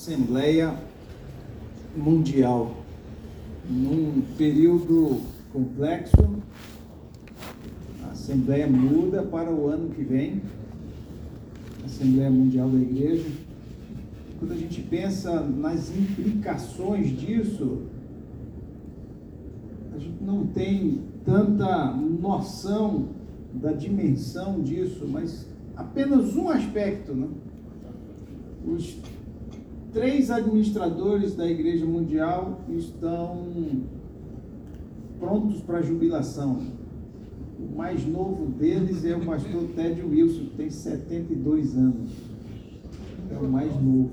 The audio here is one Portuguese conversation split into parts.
Assembleia Mundial, num período complexo, a Assembleia muda para o ano que vem, a Assembleia Mundial da Igreja. Quando a gente pensa nas implicações disso, a gente não tem tanta noção da dimensão disso, mas apenas um aspecto, né? Os três administradores da Igreja Mundial estão prontos para jubilação. O mais novo deles é o pastor Ted Wilson, que tem 72 anos. É o mais novo.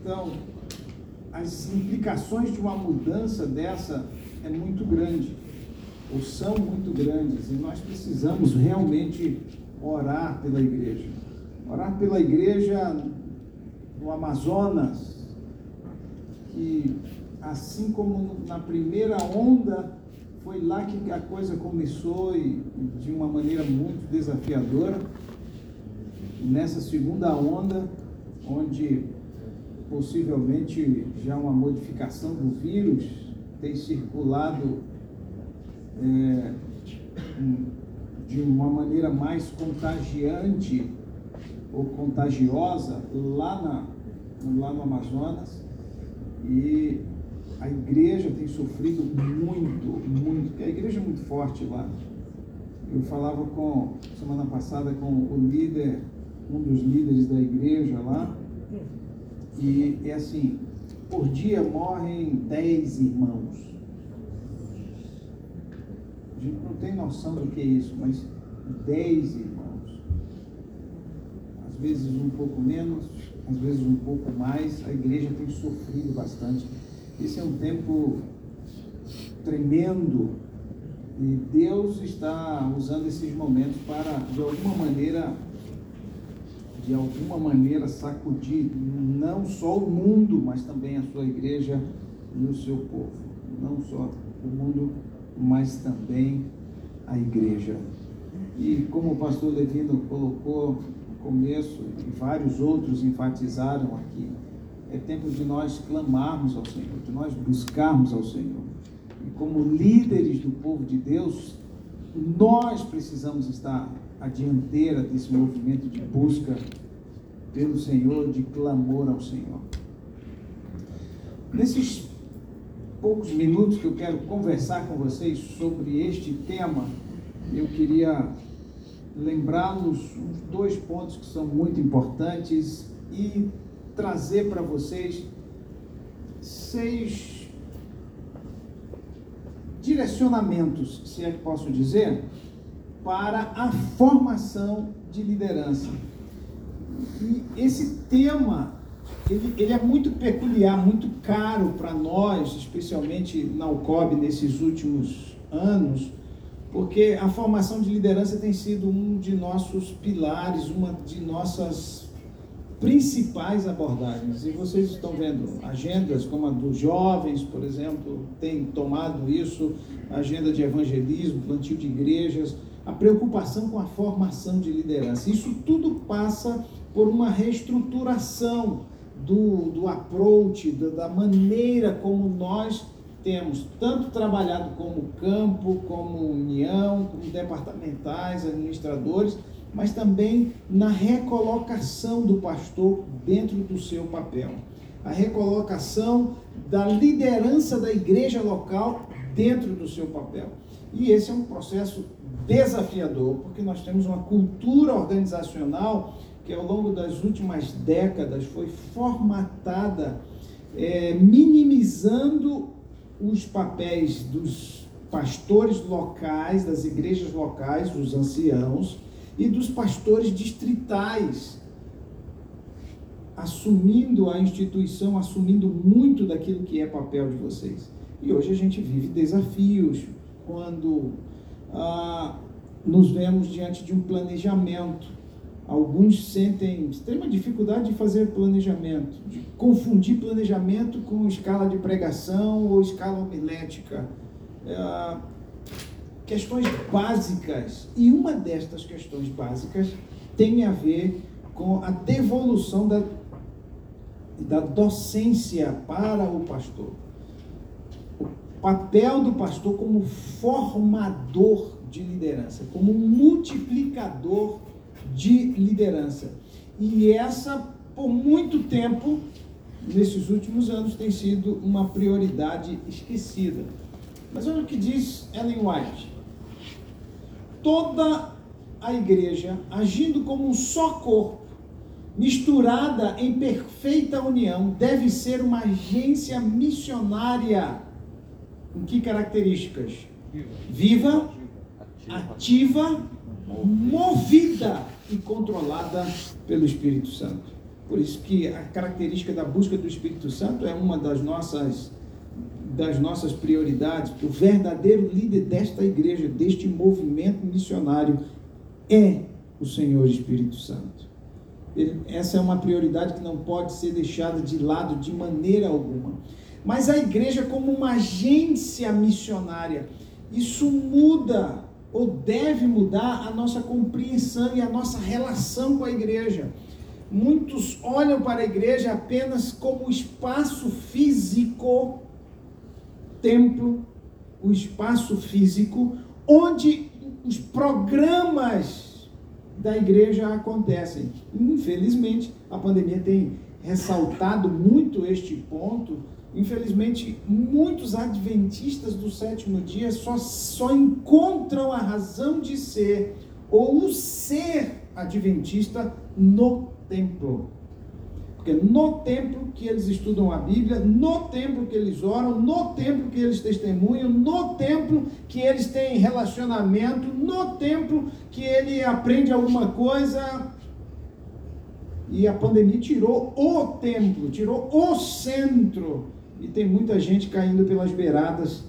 Então, as implicações de uma mudança dessa é muito grande, ou são muito grandes, e nós precisamos realmente orar pela igreja. Orar pela igreja no Amazonas, que assim como na primeira onda, foi lá que a coisa começou e de uma maneira muito desafiadora. Nessa segunda onda, onde possivelmente já uma modificação do vírus tem circulado é, de uma maneira mais contagiante ou contagiosa lá, na, lá no Amazonas e a igreja tem sofrido muito, muito, porque a igreja é muito forte lá. Eu falava com, semana passada com o líder, um dos líderes da igreja lá, e é assim, por dia morrem dez irmãos. A gente não tem noção do que é isso, mas dez irmãos às vezes um pouco menos, às vezes um pouco mais, a igreja tem sofrido bastante. Esse é um tempo tremendo e Deus está usando esses momentos para, de alguma maneira, de alguma maneira sacudir não só o mundo, mas também a sua igreja e o seu povo. Não só o mundo, mas também a igreja. E como o pastor Levino colocou começo e vários outros enfatizaram aqui, é tempo de nós clamarmos ao Senhor, de nós buscarmos ao Senhor. E como líderes do povo de Deus, nós precisamos estar à dianteira desse movimento de busca pelo Senhor, de clamor ao Senhor. Nesses poucos minutos que eu quero conversar com vocês sobre este tema, eu queria lembrá-los dois pontos que são muito importantes e trazer para vocês seis direcionamentos, se é que posso dizer, para a formação de liderança. E esse tema, ele, ele é muito peculiar, muito caro para nós, especialmente na UCOB nesses últimos anos, porque a formação de liderança tem sido um de nossos pilares, uma de nossas principais abordagens. E vocês estão vendo agendas como a dos jovens, por exemplo, tem tomado isso, agenda de evangelismo, plantio de igrejas, a preocupação com a formação de liderança. Isso tudo passa por uma reestruturação do, do approach, da, da maneira como nós temos tanto trabalhado como campo, como união, como departamentais, administradores, mas também na recolocação do pastor dentro do seu papel. A recolocação da liderança da igreja local dentro do seu papel. E esse é um processo desafiador, porque nós temos uma cultura organizacional que ao longo das últimas décadas foi formatada é, minimizando os papéis dos pastores locais, das igrejas locais, dos anciãos, e dos pastores distritais, assumindo a instituição, assumindo muito daquilo que é papel de vocês. E hoje a gente vive desafios quando ah, nos vemos diante de um planejamento Alguns sentem extrema dificuldade de fazer planejamento, de confundir planejamento com escala de pregação ou escala homilética. É, questões básicas. E uma destas questões básicas tem a ver com a devolução da, da docência para o pastor. O papel do pastor como formador de liderança, como multiplicador de liderança. E essa, por muito tempo, nesses últimos anos, tem sido uma prioridade esquecida. Mas olha o que diz Ellen White. Toda a igreja, agindo como um só corpo, misturada em perfeita união, deve ser uma agência missionária. Com que características? Viva, ativa, movida e controlada pelo Espírito Santo. Por isso que a característica da busca do Espírito Santo é uma das nossas das nossas prioridades, o verdadeiro líder desta igreja, deste movimento missionário é o Senhor Espírito Santo. Ele, essa é uma prioridade que não pode ser deixada de lado de maneira alguma. Mas a igreja, como uma agência missionária, isso muda ou deve mudar a nossa compreensão e a nossa relação com a igreja. Muitos olham para a igreja apenas como espaço físico, templo, o espaço físico, onde os programas da igreja acontecem. Infelizmente, a pandemia tem ressaltado muito este ponto. Infelizmente, muitos adventistas do sétimo dia só, só encontram a razão de ser ou o ser adventista no templo. Porque no templo que eles estudam a Bíblia, no templo que eles oram, no templo que eles testemunham, no templo que eles têm relacionamento, no templo que ele aprende alguma coisa. E a pandemia tirou o templo, tirou o centro. E tem muita gente caindo pelas beiradas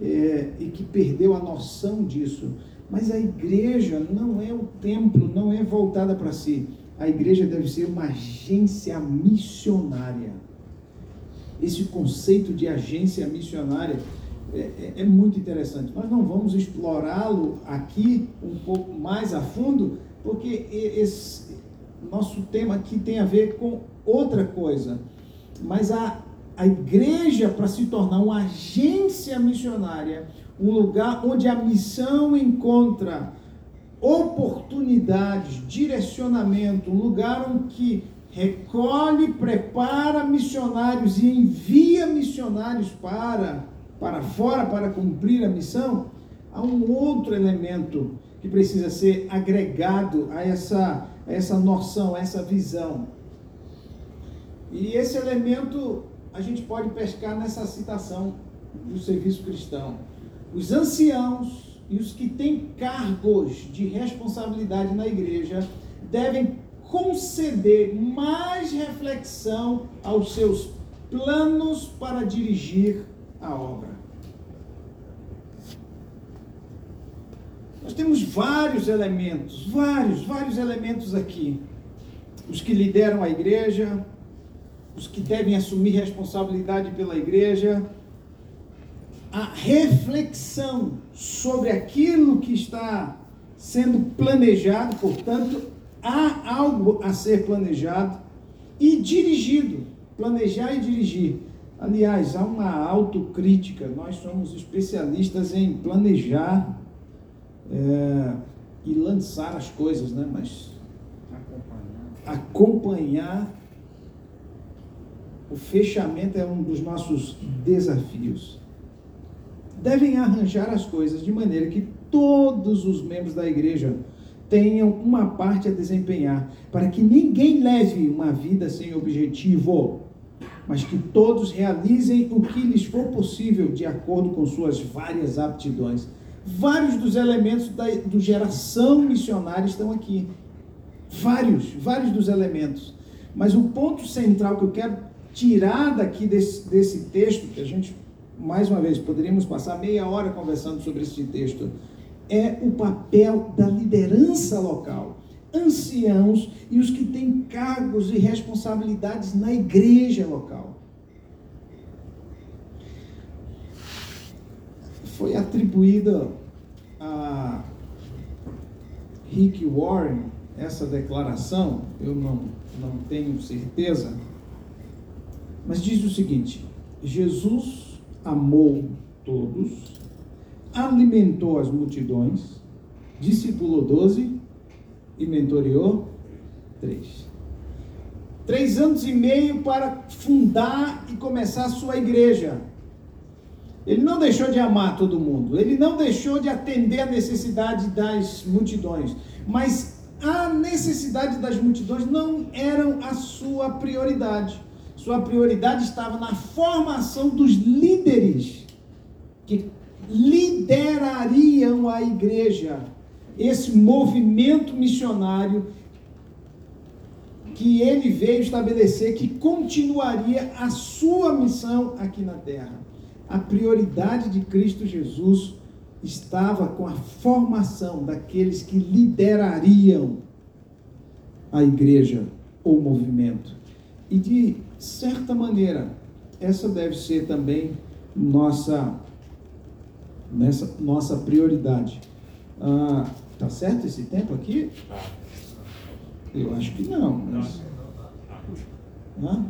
é, e que perdeu a noção disso. Mas a igreja não é o templo, não é voltada para si a igreja deve ser uma agência missionária. Esse conceito de agência missionária é, é, é muito interessante. Nós não vamos explorá-lo aqui um pouco mais a fundo, porque esse nosso tema aqui tem a ver com outra coisa. Mas a, a igreja, para se tornar uma agência missionária, um lugar onde a missão encontra oportunidades, direcionamento, um lugar em que recolhe, prepara missionários e envia missionários para, para fora para cumprir a missão, há um outro elemento que precisa ser agregado a essa, a essa noção, a essa visão. E esse elemento a gente pode pescar nessa citação do serviço cristão. Os anciãos, e os que têm cargos de responsabilidade na igreja devem conceder mais reflexão aos seus planos para dirigir a obra. Nós temos vários elementos, vários, vários elementos aqui. Os que lideram a igreja, os que devem assumir responsabilidade pela igreja, a reflexão sobre aquilo que está sendo planejado, portanto, há algo a ser planejado e dirigido. Planejar e dirigir. Aliás, há uma autocrítica. Nós somos especialistas em planejar é, e lançar as coisas, né? Mas acompanhar. O fechamento é um dos nossos desafios devem arranjar as coisas de maneira que todos os membros da igreja tenham uma parte a desempenhar, para que ninguém leve uma vida sem objetivo, mas que todos realizem o que lhes for possível de acordo com suas várias aptidões. Vários dos elementos da do geração missionária estão aqui. Vários, vários dos elementos. Mas o ponto central que eu quero tirar daqui desse, desse texto, que a gente mais uma vez, poderíamos passar meia hora conversando sobre esse texto, é o papel da liderança local, anciãos e os que têm cargos e responsabilidades na igreja local. Foi atribuída a Rick Warren essa declaração, eu não, não tenho certeza, mas diz o seguinte: Jesus amou todos, alimentou as multidões, discipulou doze e mentoreou três. Três anos e meio para fundar e começar a sua igreja. Ele não deixou de amar todo mundo, ele não deixou de atender a necessidade das multidões, mas a necessidade das multidões não eram a sua prioridade. Sua prioridade estava na formação dos líderes que liderariam a igreja, esse movimento missionário que ele veio estabelecer, que continuaria a sua missão aqui na terra. A prioridade de Cristo Jesus estava com a formação daqueles que liderariam a igreja ou movimento. E de certa maneira, essa deve ser também nossa nessa nossa prioridade. Ah, tá certo esse tempo aqui? Eu acho que não. Mas... Hã?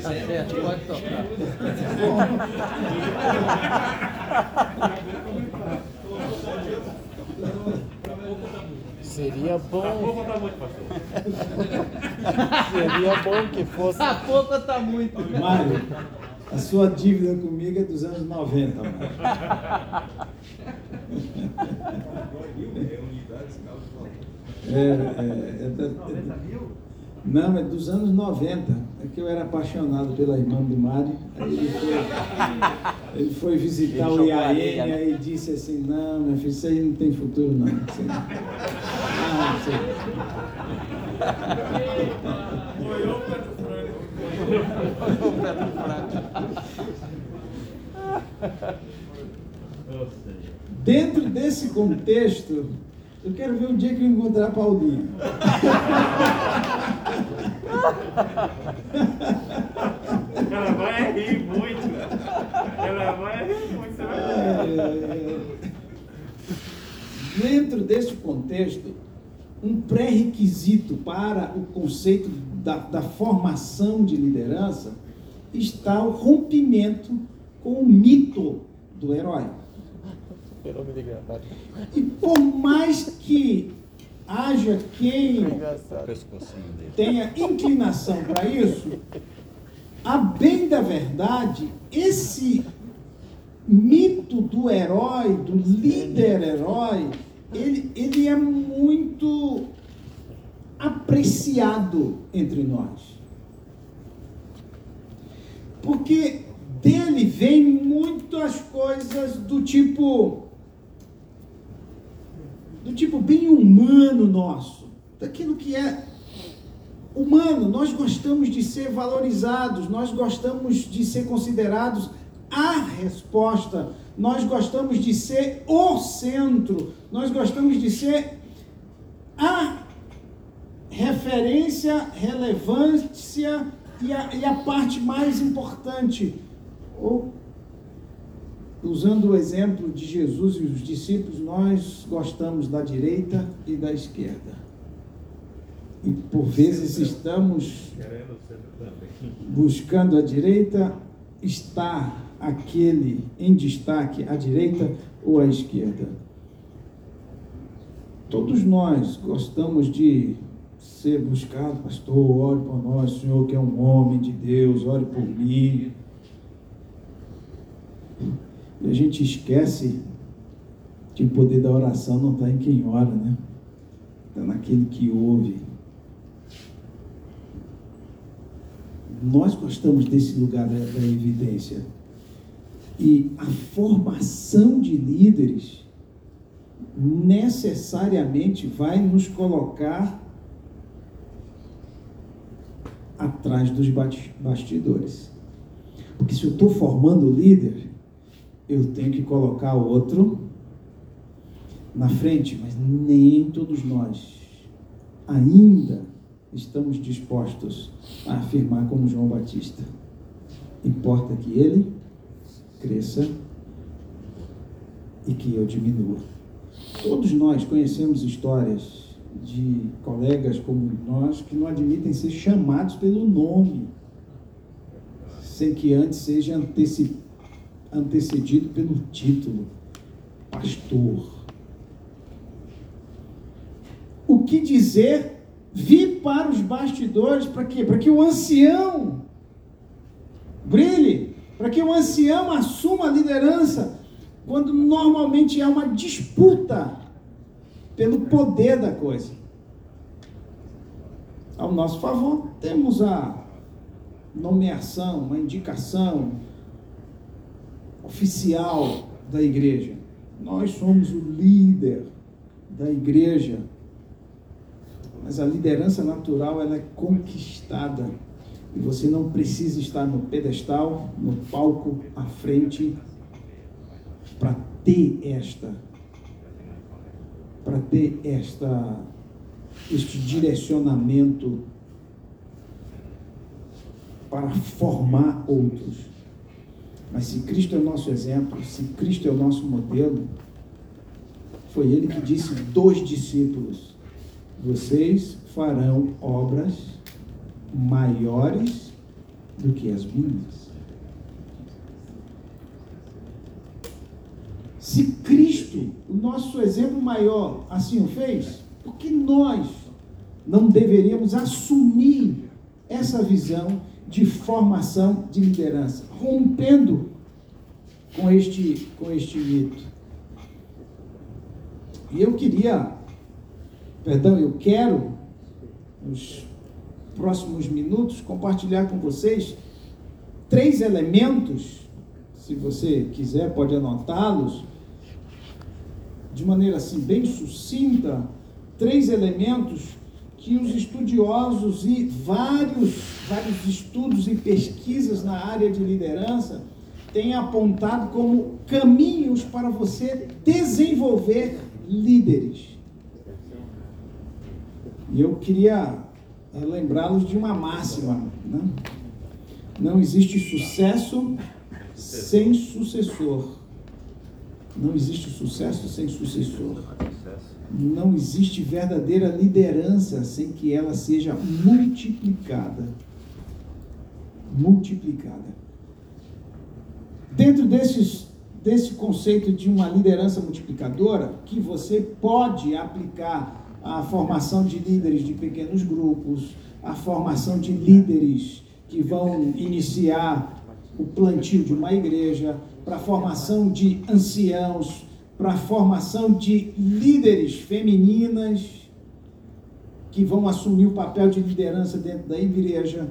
certo, pode tocar. Seria bom. Seria bom que fosse. A pouco tá muito. Mário, a sua dívida comigo é dos anos 90, Mário. É, é, é, da- é não, é dos anos 90. É que eu era apaixonado pela irmã do Mário. Aí ele foi, ele foi visitar Ele o IAN areia, né? aí disse assim, não, meu filho, isso aí não tem futuro não. Isso aí- Dentro desse contexto, eu quero ver um dia que eu encontrar a Paulinha. Ela vai rir muito. Ela vai rir muito. Você vai ver. É, Dentro desse contexto, um pré-requisito para o conceito da, da formação de liderança está o rompimento com o mito do herói. E por mais que haja quem tenha inclinação para isso, a bem da verdade, esse mito do herói, do líder-herói, ele, ele é muito apreciado entre nós. Porque dele vem muitas coisas do tipo do tipo bem humano nosso, daquilo que é humano. Nós gostamos de ser valorizados, nós gostamos de ser considerados a resposta, nós gostamos de ser o centro, nós gostamos de ser a referência, relevância e a, e a parte mais importante. Ou usando o exemplo de Jesus e os discípulos, nós gostamos da direita e da esquerda. E por vezes estamos buscando a direita, está aquele em destaque, à direita ou à esquerda. Todos nós gostamos de ser buscado, pastor, ore por nós, Senhor que é um homem de Deus, ore por mim. E a gente esquece que o poder da oração não está em quem ora, né? Está naquele que ouve. Nós gostamos desse lugar da, da evidência. E a formação de líderes necessariamente vai nos colocar atrás dos bastidores. Porque se eu estou formando líder, eu tenho que colocar outro na frente, mas nem todos nós ainda estamos dispostos a afirmar como João Batista. Importa que ele cresça e que eu diminua. Todos nós conhecemos histórias de colegas como nós que não admitem ser chamados pelo nome, sem que antes seja anteci antecedido pelo título, pastor. O que dizer? Vir para os bastidores para quê? Para que o ancião brilhe, para que o ancião assuma a liderança, quando normalmente há uma disputa pelo poder da coisa. Ao nosso favor, temos a nomeação, uma indicação oficial da igreja. Nós somos o líder da igreja. Mas a liderança natural ela é conquistada. E você não precisa estar no pedestal, no palco, à frente, para ter esta para ter esta, este direcionamento para formar outros. Mas se Cristo é o nosso exemplo, se Cristo é o nosso modelo, foi ele que disse dos discípulos: vocês farão obras maiores do que as minhas. Se Cristo, o nosso exemplo maior, assim o fez, por que nós não deveríamos assumir essa visão de formação de liderança, rompendo com este, com este mito? E eu queria, perdão, eu quero, nos próximos minutos, compartilhar com vocês três elementos, se você quiser, pode anotá-los de maneira assim bem sucinta, três elementos que os estudiosos e vários, vários estudos e pesquisas na área de liderança têm apontado como caminhos para você desenvolver líderes. E eu queria eh, lembrá-los de uma máxima: né? não existe sucesso sem sucessor. Não existe sucesso sem sucessor. Não existe verdadeira liderança sem que ela seja multiplicada. Multiplicada. Dentro desses, desse conceito de uma liderança multiplicadora, que você pode aplicar a formação de líderes de pequenos grupos, a formação de líderes que vão iniciar o plantio de uma igreja, para a formação de anciãos, para a formação de líderes femininas que vão assumir o papel de liderança dentro da igreja.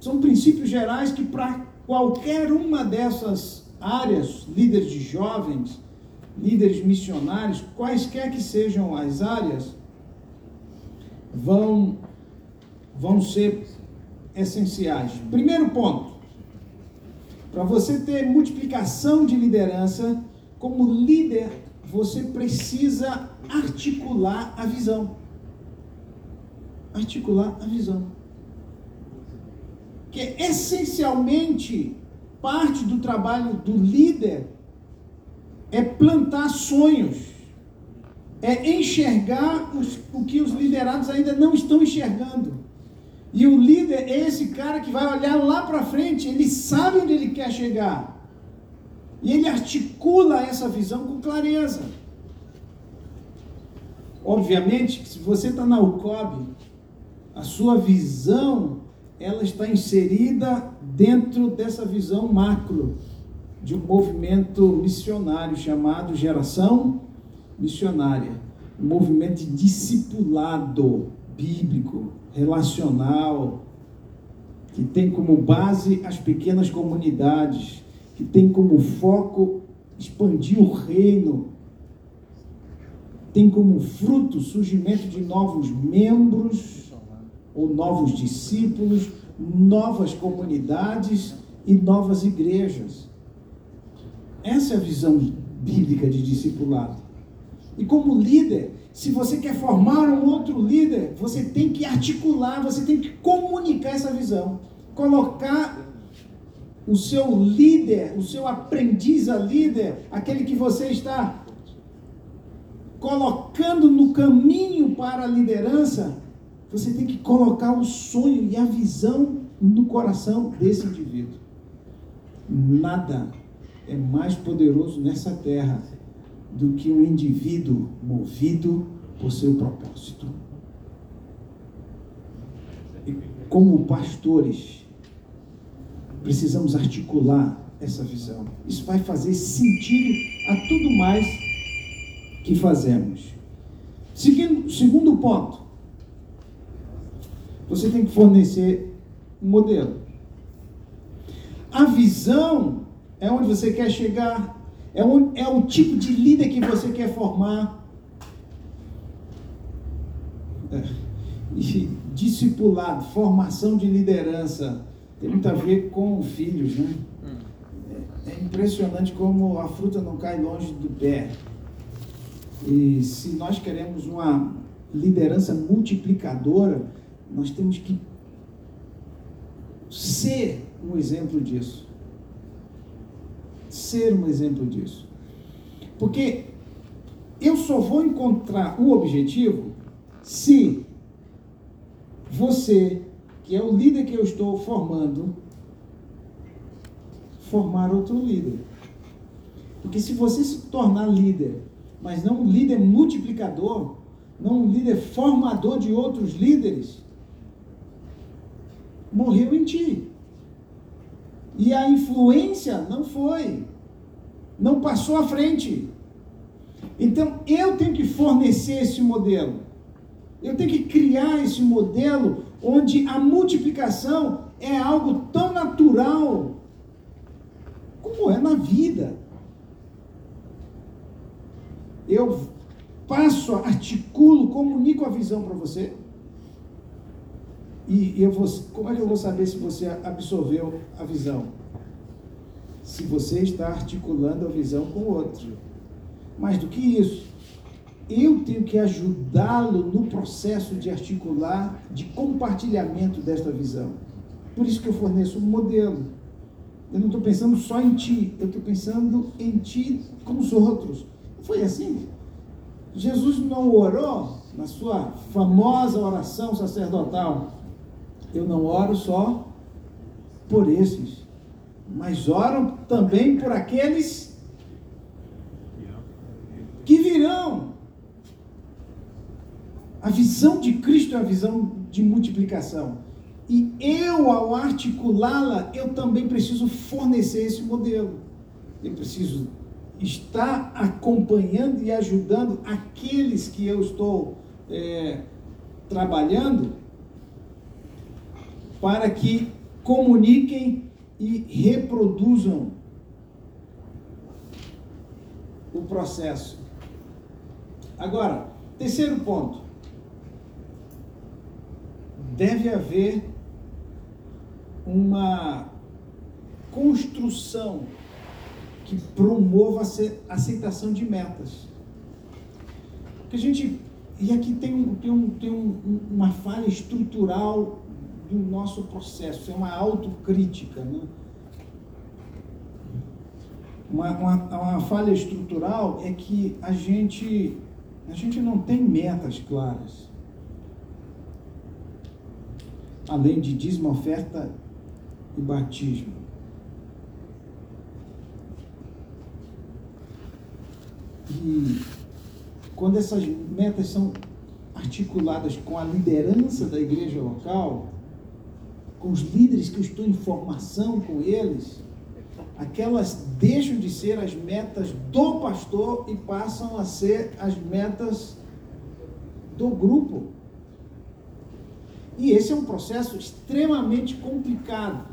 São princípios gerais que, para qualquer uma dessas áreas, líderes de jovens, líderes missionários, quaisquer que sejam as áreas, vão, vão ser essenciais. Primeiro ponto: para você ter multiplicação de liderança, como líder, você precisa articular a visão. Articular a visão. Que é essencialmente parte do trabalho do líder é plantar sonhos, é enxergar os, o que os liderados ainda não estão enxergando. E o líder é esse cara que vai olhar lá para frente, ele sabe onde ele quer chegar. E ele articula essa visão com clareza. Obviamente, se você está na UCOB, a sua visão ela está inserida dentro dessa visão macro de um movimento missionário chamado Geração Missionária, um movimento discipulado bíblico, relacional, que tem como base as pequenas comunidades, que tem como foco expandir o reino, tem como fruto o surgimento de novos membros ou novos discípulos, novas comunidades e novas igrejas. Essa é a visão bíblica de discipulado. E como líder, se você quer formar um outro líder, você tem que articular, você tem que comunicar essa visão. Colocar o seu líder, o seu aprendiz a líder, aquele que você está colocando no caminho para a liderança, você tem que colocar o sonho e a visão no coração desse indivíduo. Nada é mais poderoso nessa terra do que um indivíduo movido por seu propósito. E como pastores, precisamos articular essa visão. Isso vai fazer sentido a tudo mais que fazemos. Seguindo, segundo ponto, você tem que fornecer um modelo. A visão é onde você quer chegar, é, onde, é o tipo de líder que você quer formar. É. E discipulado, formação de liderança, tem muito a ver com filhos, né? É, é impressionante como a fruta não cai longe do pé. E se nós queremos uma liderança multiplicadora, nós temos que ser um exemplo disso. Ser um exemplo disso. Porque eu só vou encontrar o objetivo se você, que é o líder que eu estou formando, formar outro líder. Porque se você se tornar líder, mas não um líder multiplicador, não um líder formador de outros líderes, morreu em ti. E a influência não foi, não passou à frente. Então eu tenho que fornecer esse modelo. Eu tenho que criar esse modelo onde a multiplicação é algo tão natural como é na vida. Eu passo, articulo, comunico a visão para você. E eu vou, como é que eu vou saber se você absorveu a visão? Se você está articulando a visão com o outro. Mais do que isso, eu tenho que ajudá-lo no processo de articular, de compartilhamento desta visão. Por isso que eu forneço um modelo. Eu não estou pensando só em ti, eu estou pensando em ti com os outros. Foi assim. Jesus não orou na sua famosa oração sacerdotal eu não oro só por esses, mas oro também por aqueles que virão. A visão de Cristo é a visão de multiplicação. E eu, ao articulá-la, eu também preciso fornecer esse modelo. Eu preciso estar acompanhando e ajudando aqueles que eu estou é, trabalhando para que comuniquem e reproduzam o processo. Agora, terceiro ponto. Deve haver uma construção que promova a aceitação de metas. Porque a gente. E aqui tem, um, tem, um, tem um, uma falha estrutural do nosso processo, é uma autocrítica. Né? Uma, uma, uma falha estrutural é que a gente, a gente não tem metas claras. Além de dízimo, oferta e batismo. E quando essas metas são articuladas com a liderança da igreja local, com os líderes que eu estou em formação com eles, aquelas deixam de ser as metas do pastor e passam a ser as metas do grupo. E esse é um processo extremamente complicado.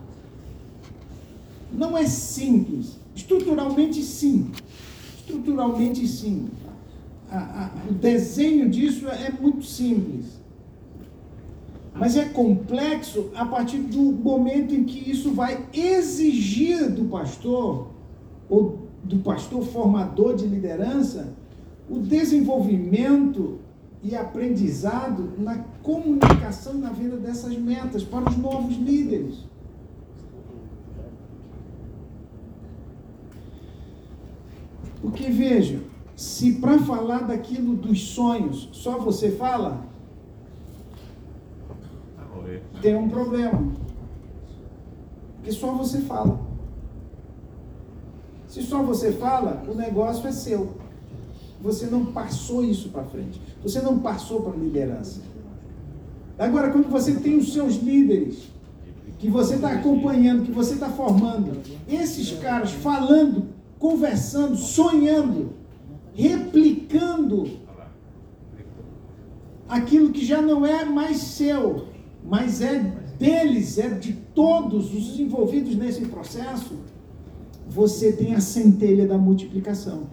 Não é simples. Estruturalmente, sim. Estruturalmente, sim. O desenho disso é muito simples. Mas é complexo a partir do momento em que isso vai exigir do pastor, ou do pastor formador de liderança, o desenvolvimento e aprendizado na comunicação na vida dessas metas para os novos líderes. Porque veja, Se para falar daquilo dos sonhos só você fala. Tem um problema. Porque só você fala. Se só você fala, o negócio é seu. Você não passou isso para frente. Você não passou para a liderança. Agora, quando você tem os seus líderes, que você está acompanhando, que você está formando, esses caras falando, conversando, sonhando, replicando aquilo que já não é mais seu, mas é deles, é de todos os envolvidos nesse processo, você tem a centelha da multiplicação.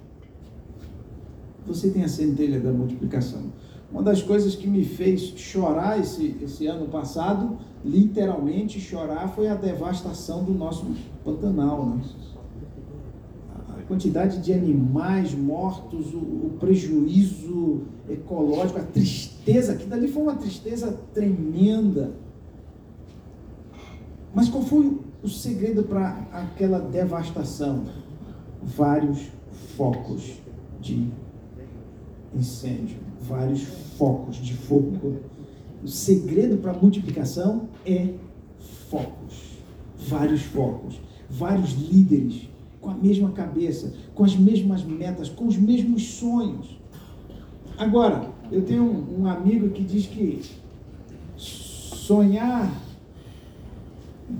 Você tem a centelha da multiplicação. Uma das coisas que me fez chorar esse, esse ano passado, literalmente chorar, foi a devastação do nosso Pantanal. Né? A quantidade de animais mortos, o, o prejuízo ecológico, a tristeza, aquilo dali foi uma tristeza tremenda. Mas qual foi o segredo para aquela devastação? Vários focos de incêndio, vários focos de fogo. O segredo para a multiplicação é focos, vários focos, vários líderes com a mesma cabeça, com as mesmas metas, com os mesmos sonhos. Agora, eu tenho um, um amigo que diz que sonhar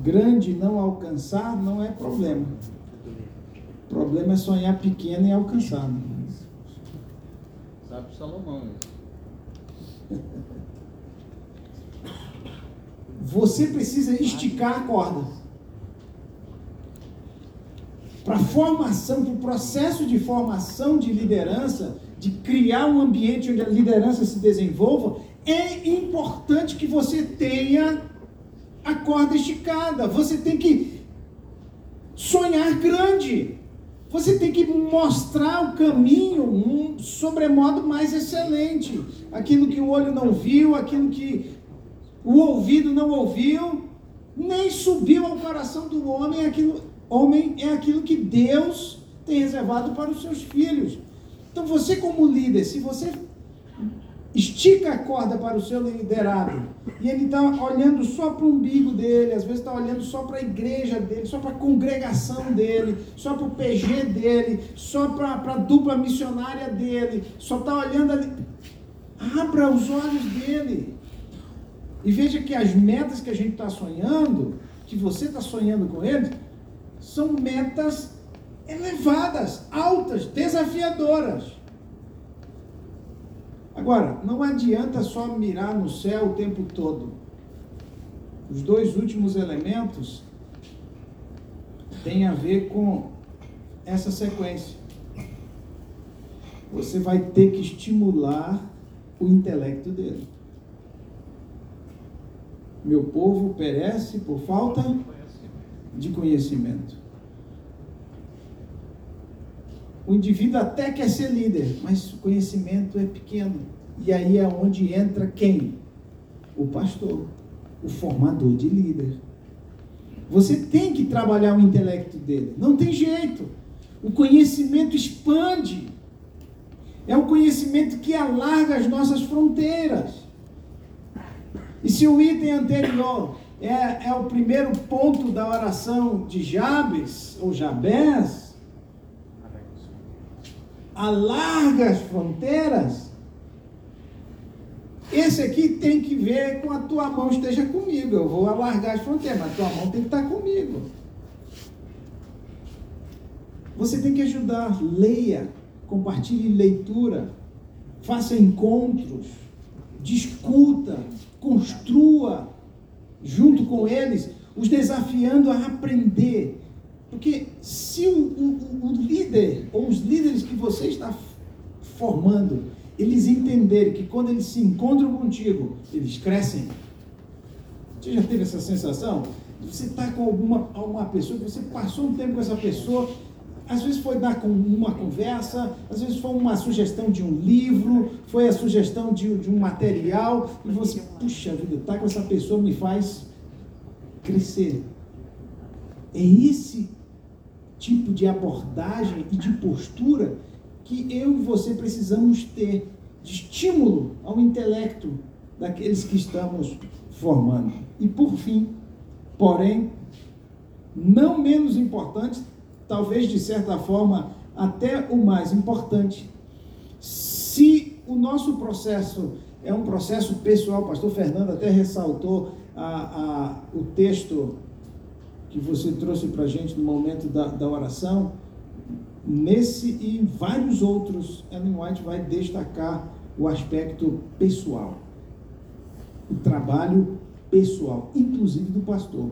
grande e não alcançar não é problema. O problema é sonhar pequeno e alcançar. né? Sabe Salomão. né? Você precisa esticar a corda. Para a formação, para o processo de formação de liderança, de criar um ambiente onde a liderança se desenvolva, é importante que você tenha a corda esticada. Você tem que sonhar grande. Você tem que mostrar o caminho um sobremodo mais excelente. Aquilo que o olho não viu, aquilo que o ouvido não ouviu, nem subiu ao coração do homem, aquilo, homem é aquilo que Deus tem reservado para os seus filhos. Então você como líder, se você estica a corda para o seu liderado e ele está olhando só para o umbigo dele, às vezes está olhando só para a igreja dele, só para a congregação dele, só para o PG dele, só para a dupla missionária dele, só está olhando ali. Abra os olhos dele. E veja que as metas que a gente está sonhando, que você está sonhando com eles, são metas elevadas, altas, desafiadoras. Agora, não adianta só mirar no céu o tempo todo. Os dois últimos elementos têm a ver com essa sequência. Você vai ter que estimular o intelecto dele. Meu povo perece por falta de conhecimento. O indivíduo até quer ser líder, mas o conhecimento é pequeno. E aí é onde entra quem? O pastor, o formador de líder. Você tem que trabalhar o intelecto dele, não tem jeito. O conhecimento expande. É o conhecimento que alarga as nossas fronteiras. E se o item anterior é, é o primeiro ponto da oração de Jabes, ou Jabés, alarga as fronteiras, esse aqui tem que ver com a tua mão esteja comigo. Eu vou alargar as fronteiras, mas a tua mão tem que estar comigo. Você tem que ajudar. Leia, compartilhe leitura, faça encontros, discuta, construa junto com eles, os desafiando a aprender. Porque se o, líder, ou os líderes que você está formando, eles entenderem que quando eles se encontram contigo, eles crescem. Você já teve essa sensação? Você está com alguma, alguma pessoa, você passou um tempo com essa pessoa, às vezes foi dar com uma conversa, às vezes foi uma sugestão de um livro, foi a sugestão de, de um material, e você, puxa vida, estar tá com essa pessoa me faz crescer. É esse tipo de abordagem e de postura que eu e você precisamos ter de estímulo ao intelecto daqueles que estamos formando. E por fim, porém, não menos importante, talvez de certa forma até o mais importante, se o nosso processo é um processo pessoal, o pastor Fernando até ressaltou a, a, o texto que você trouxe para a gente no momento da, da oração, nesse e em vários outros, Ellen White vai destacar o aspecto pessoal, o trabalho pessoal, inclusive do pastor.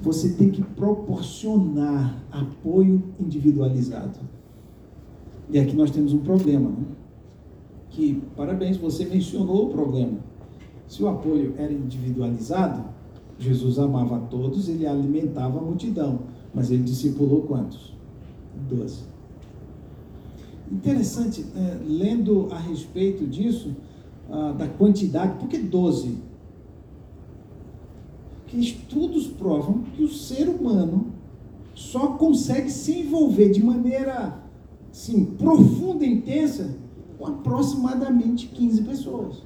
Você tem que proporcionar apoio individualizado. E aqui nós temos um problema, né? que, parabéns, você mencionou o problema. Se o apoio era individualizado, Jesus amava a todos, ele alimentava a multidão, mas ele discipulou quantos? Doze. Interessante, é, lendo a respeito disso, ah, da quantidade, por que doze? Que estudos provam que o ser humano só consegue se envolver de maneira sim, profunda e intensa com aproximadamente 15 pessoas.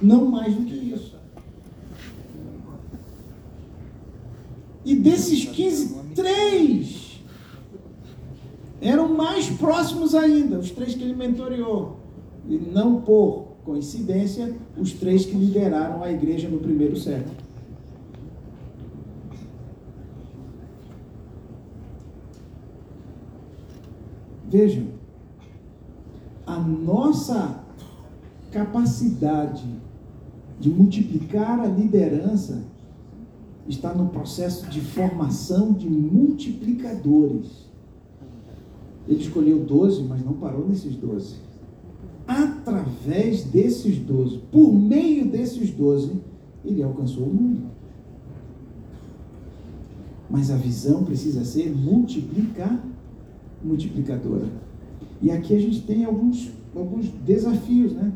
Não mais do que isso. E desses 15, três eram mais próximos ainda, os três que ele mentoreou. E não por coincidência, os três que lideraram a igreja no primeiro século. Vejam, a nossa capacidade de multiplicar a liderança está no processo de formação de multiplicadores. Ele escolheu 12, mas não parou nesses 12. Através desses 12, por meio desses 12, ele alcançou o mundo. Mas a visão precisa ser multiplicar, multiplicadora. E aqui a gente tem alguns, alguns desafios, né?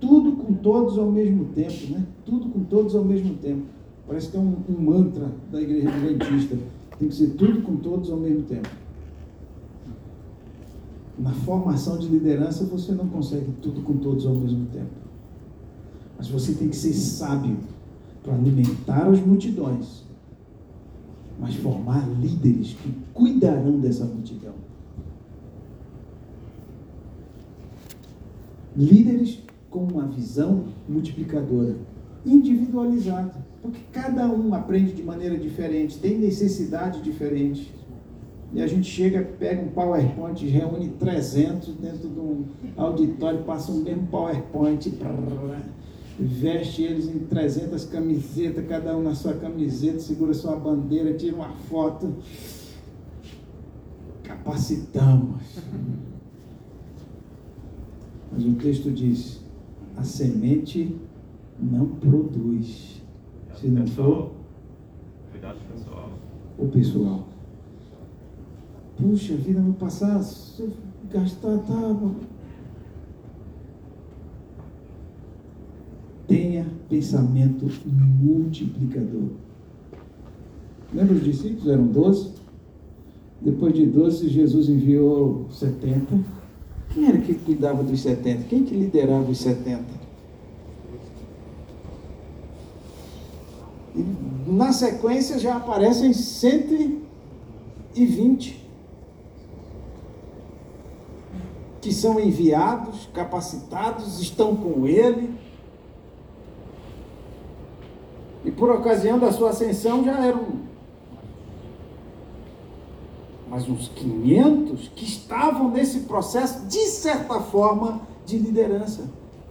Tudo com todos ao mesmo tempo, né? Tudo com todos ao mesmo tempo. Parece que é um, um mantra da igreja adventista. Tem que ser tudo com todos ao mesmo tempo. Na formação de liderança você não consegue tudo com todos ao mesmo tempo. Mas você tem que ser sábio para alimentar as multidões, mas formar líderes que cuidarão dessa multidão. Líderes com uma visão multiplicadora, individualizada, porque cada um aprende de maneira diferente, tem necessidade diferente. E a gente chega, pega um PowerPoint, reúne 300 dentro de um auditório, passa o mesmo PowerPoint, veste eles em 300 camisetas, cada um na sua camiseta, segura sua bandeira, tira uma foto. Capacitamos. Mas o texto diz: a semente não produz. Se não Cuidado pessoal. o pessoal. Puxa vida, se eu gastar, tá. Tenha pensamento multiplicador. Lembra os discípulos? Eram 12. Depois de 12, Jesus enviou 70. Quem era que cuidava dos 70? Quem que liderava os 70? E na sequência já aparecem 120 que são enviados, capacitados, estão com ele. E por ocasião da sua ascensão já eram mais uns 500 que estavam nesse processo, de certa forma, de liderança.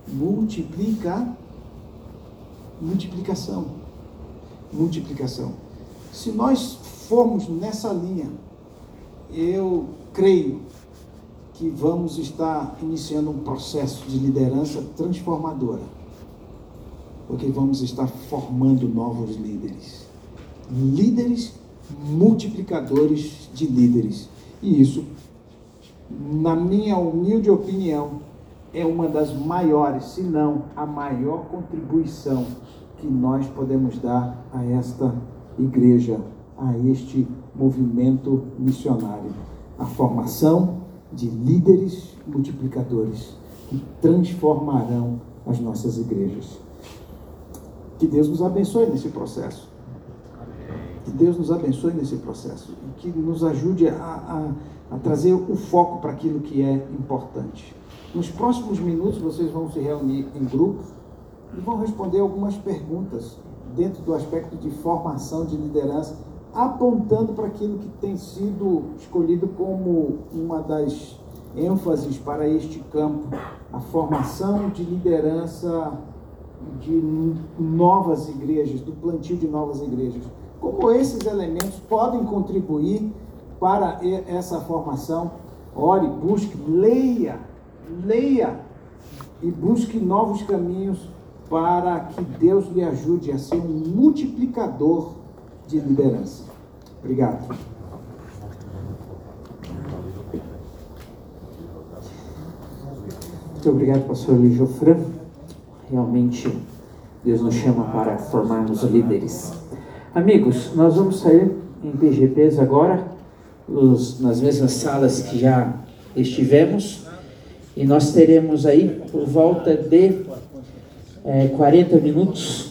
Multiplicar, multiplicação, multiplicação. Se nós formos nessa linha, eu creio que vamos estar iniciando um processo de liderança transformadora. Porque vamos estar formando novos líderes. Líderes multiplicadores de líderes. E isso, na minha humilde opinião, é uma das maiores, se não a maior contribuição que nós podemos dar a esta igreja, a este movimento missionário. A formação de líderes multiplicadores que transformarão as nossas igrejas. Que Deus nos abençoe nesse processo. Que Deus nos abençoe nesse processo e que nos ajude a, a, a trazer o foco para aquilo que é importante. Nos próximos minutos, vocês vão se reunir em grupos e vão responder algumas perguntas dentro do aspecto de formação de liderança, apontando para aquilo que tem sido escolhido como uma das ênfases para este campo, a formação de liderança de novas igrejas, do plantio de novas igrejas. Como esses elementos podem contribuir para essa formação? Ore, busque, leia, leia e busque novos caminhos para que Deus lhe ajude a ser um multiplicador de liderança. Obrigado. Muito obrigado, pastor Luiz Jofran. Realmente, Deus nos chama para formarmos líderes. Amigos, nós vamos sair em PGPs agora, os, nas mesmas salas que já estivemos, e nós teremos aí por volta de é, 40 minutos